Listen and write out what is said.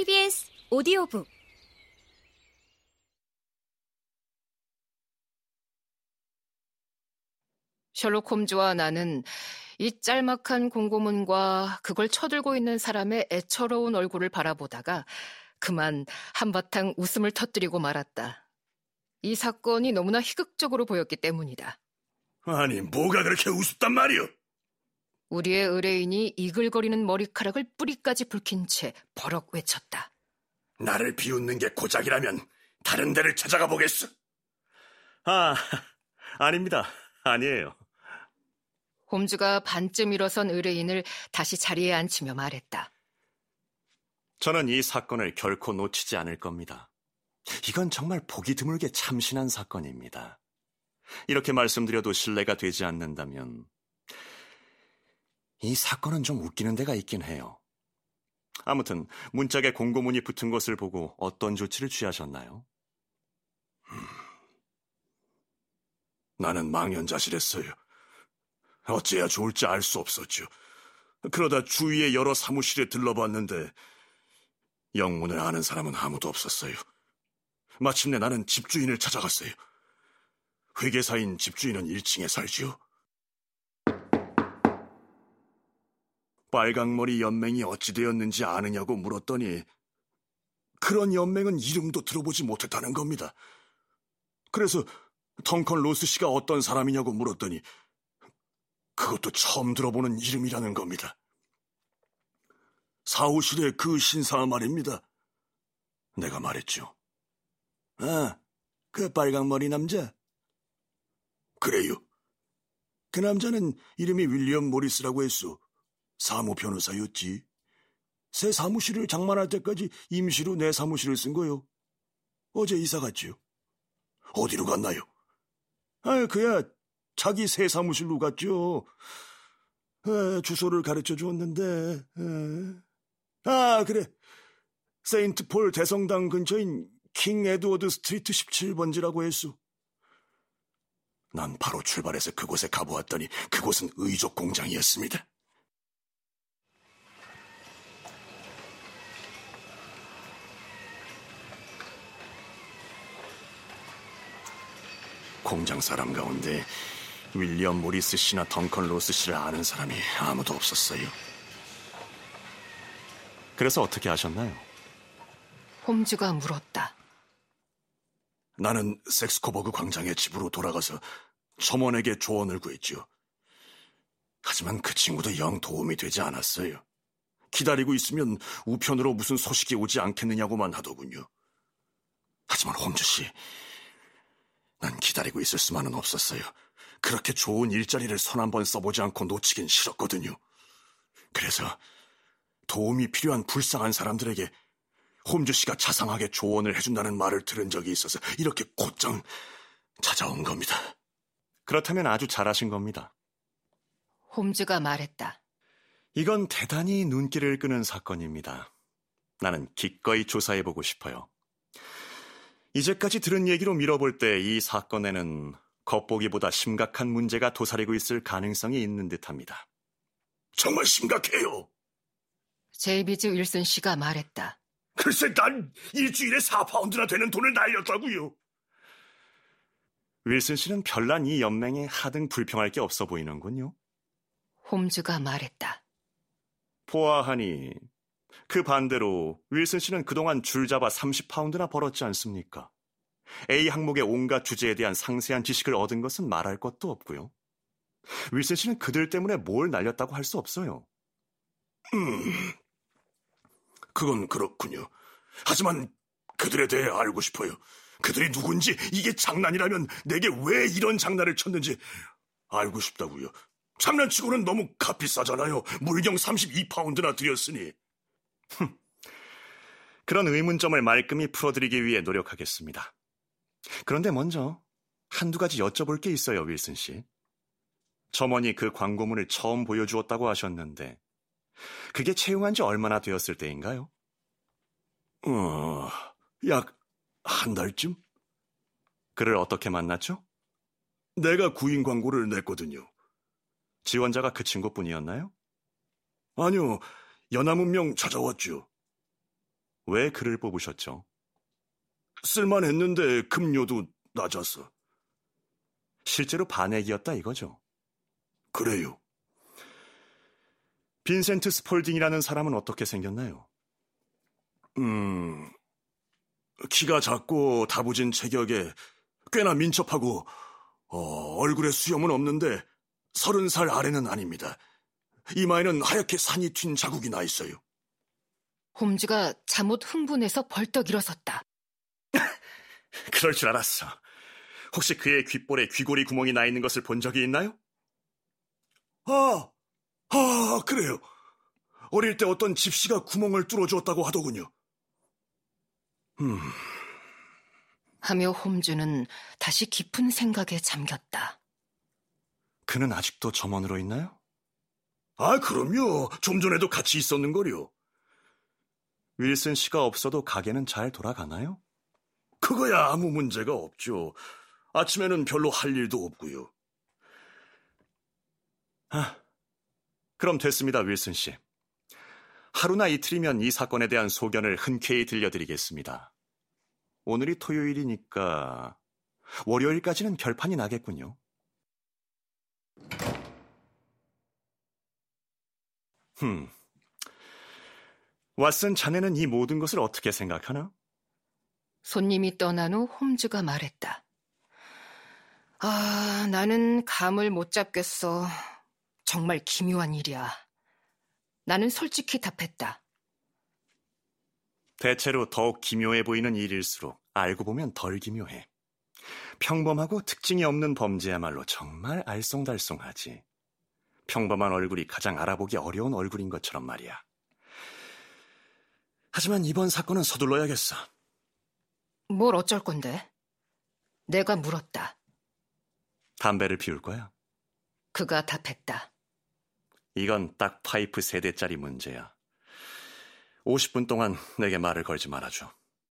KBS 오디오북 셜록 홈즈와 나는 이 짤막한 공고문과 그걸 쳐들고 있는 사람의 애처로운 얼굴을 바라보다가 그만 한바탕 웃음을 터뜨리고 말았다. 이 사건이 너무나 희극적으로 보였기 때문이다. 아니, 뭐가 그렇게 우습단 말이오? 우리의 의뢰인이 이글거리는 머리카락을 뿌리까지 붉힌 채 버럭 외쳤다. 나를 비웃는 게 고작이라면 다른 데를 찾아가 보겠어. 아, 아닙니다. 아니에요. 홈즈가 반쯤 일어선 의뢰인을 다시 자리에 앉히며 말했다. 저는 이 사건을 결코 놓치지 않을 겁니다. 이건 정말 보기 드물게 참신한 사건입니다. 이렇게 말씀드려도 신뢰가 되지 않는다면 이 사건은 좀 웃기는 데가 있긴 해요. 아무튼 문짝에 공고문이 붙은 것을 보고 어떤 조치를 취하셨나요? 음, 나는 망연자실했어요. 어째야 좋을지 알 수 없었죠. 그러다 주위의 여러 사무실에 들러봤는데 영문을 아는 사람은 아무도 없었어요. 마침내 나는 집주인을 찾아갔어요. 회계사인 집주인은 1층에 살지요. 빨강머리 연맹이 어찌 되었는지 아느냐고 물었더니 그런 연맹은 이름도 들어보지 못했다는 겁니다. 그래서 덩컨 로스 씨가 어떤 사람이냐고 물었더니 그것도 처음 들어보는 이름이라는 겁니다. 사무실의 그 신사 말입니다. 내가 말했죠. 아, 그 빨강머리 남자? 그래요. 그 남자는 이름이 윌리엄 모리스라고 했소. 사무 변호사였지. 새 사무실을 장만할 때까지 임시로 내 사무실을 쓴 거요. 어제 이사 갔지요. 어디로 갔나요? 아, 그야 자기 새 사무실로 갔죠. 아, 주소를 가르쳐 주었는데. 아, 아, 그래. 세인트 폴 대성당 근처인 킹 에드워드 스트리트 17번지라고 했소. 난 바로 출발해서 그곳에 가보았더니 그곳은 의족 공장이었습니다. 공장 사람 가운데 윌리엄 모리스 씨나 덩컨 로스 씨를 아는 사람이 아무도 없었어요. 그래서 어떻게 하셨나요? 홈즈가 물었다. 나는 섹스코버그 광장의 집으로 돌아가서 첨원에게 조언을 구했지요. 하지만 그 친구도 영 도움이 되지 않았어요. 기다리고 있으면 우편으로 무슨 소식이 오지 않겠느냐고만 하더군요. 하지만 홈즈 씨, 난 기다리고 있을 수만은 없었어요. 그렇게 좋은 일자리를 손 한 번 써보지 않고 놓치긴 싫었거든요. 그래서 도움이 필요한 불쌍한 사람들에게 홈즈 씨가 자상하게 조언을 해준다는 말을 들은 적이 있어서 이렇게 곧장 찾아온 겁니다. 그렇다면 아주 잘하신 겁니다. 홈즈가 말했다. 이건 대단히 눈길을 끄는 사건입니다. 나는 기꺼이 조사해보고 싶어요. 이제까지 들은 얘기로 밀어볼 때 이 사건에는 겉보기보다 심각한 문제가 도사리고 있을 가능성이 있는 듯합니다. 정말 심각해요. 제이비즈 윌슨 씨가 말했다. 글쎄, 난 일주일에 4파운드나 되는 돈을 날렸다고요. 윌슨 씨는 별난 이 연맹에 하등 불평할 게 없어 보이는군요. 홈즈가 말했다. 보아하니 그 반대로 윌슨 씨는 그동안 줄 잡아 30파운드나 벌었지 않습니까? A 항목의 온갖 주제에 대한 상세한 지식을 얻은 것은 말할 것도 없고요. 윌슨 씨는 그들 때문에 뭘 날렸다고 할 수 없어요. 음, 그건 그렇군요. 하지만 그들에 대해 알고 싶어요. 그들이 누군지 이게 장난이라면 내게 왜 이런 장난을 쳤는지 알고 싶다고요. 장난치고는 너무 값비싸잖아요. 물경 32파운드나 들였으니. 그런 의문점을 말끔히 풀어드리기 위해 노력하겠습니다. 그런데 먼저 한두 가지 여쭤볼 게 있어요, 윌슨 씨. 점원이 그 광고문을 처음 보여주었다고 하셨는데, 그게 채용한 지 얼마나 되었을 때인가요? 어, 약 한 달쯤? 그를 어떻게 만났죠? 내가 구인 광고를 냈거든요. 지원자가 그 친구뿐이었나요? 아니요, 연합문명 찾아왔죠. 왜 그를 뽑으셨죠? 쓸만했는데 급료도 낮았어. 실제로 반액이었다 이거죠? 그래요. 빈센트 스폴딩이라는 사람은 어떻게 생겼나요? 음, 키가 작고 다부진 체격에 꽤나 민첩하고 어, 얼굴에 수염은 없는데 서른 살 아래는 아닙니다. 이마에는 하얗게 산이 튄 자국이 나 있어요. 홈즈가 잠옷 흥분해서 벌떡 일어섰다. 그럴 줄 알았어. 혹시 그의 귓볼에 귀고리 구멍이 나 있는 것을 본 적이 있나요? 아, 아, 그래요. 어릴 때 어떤 집시가 구멍을 뚫어주었다고 하더군요. 음. 하며 홈즈는 다시 깊은 생각에 잠겼다. 그는 아직도 점원으로 있나요? 아, 그럼요. 좀 전에도 같이 있었는걸요. 윌슨 씨가 없어도 가게는 잘 돌아가나요? 그거야 아무 문제가 없죠. 아침에는 별로 할 일도 없고요. 아, 그럼 됐습니다, 윌슨 씨. 하루나 이틀이면 이 사건에 대한 소견을 흔쾌히 들려드리겠습니다. 오늘이 토요일이니까 월요일까지는 결판이 나겠군요. 흠. 왓슨 자네는 이 모든 것을 어떻게 생각하나? 손님이 떠난 후 홈즈가 말했다. 아, 나는 감을 못 잡겠어. 정말 기묘한 일이야. 나는 솔직히 답했다. 대체로 더욱 기묘해 보이는 일일수록 알고 보면 덜 기묘해. 평범하고 특징이 없는 범죄야말로 정말 알쏭달쏭하지. 평범한 얼굴이 가장 알아보기 어려운 얼굴인 것처럼 말이야. 하지만 이번 사건은 서둘러야겠어. 뭘 어쩔 건데? 내가 물었다. 담배를 피울 거야? 그가 답했다. 이건 딱 파이프 세대짜리 문제야. 50분 동안 내게 말을 걸지 말아줘.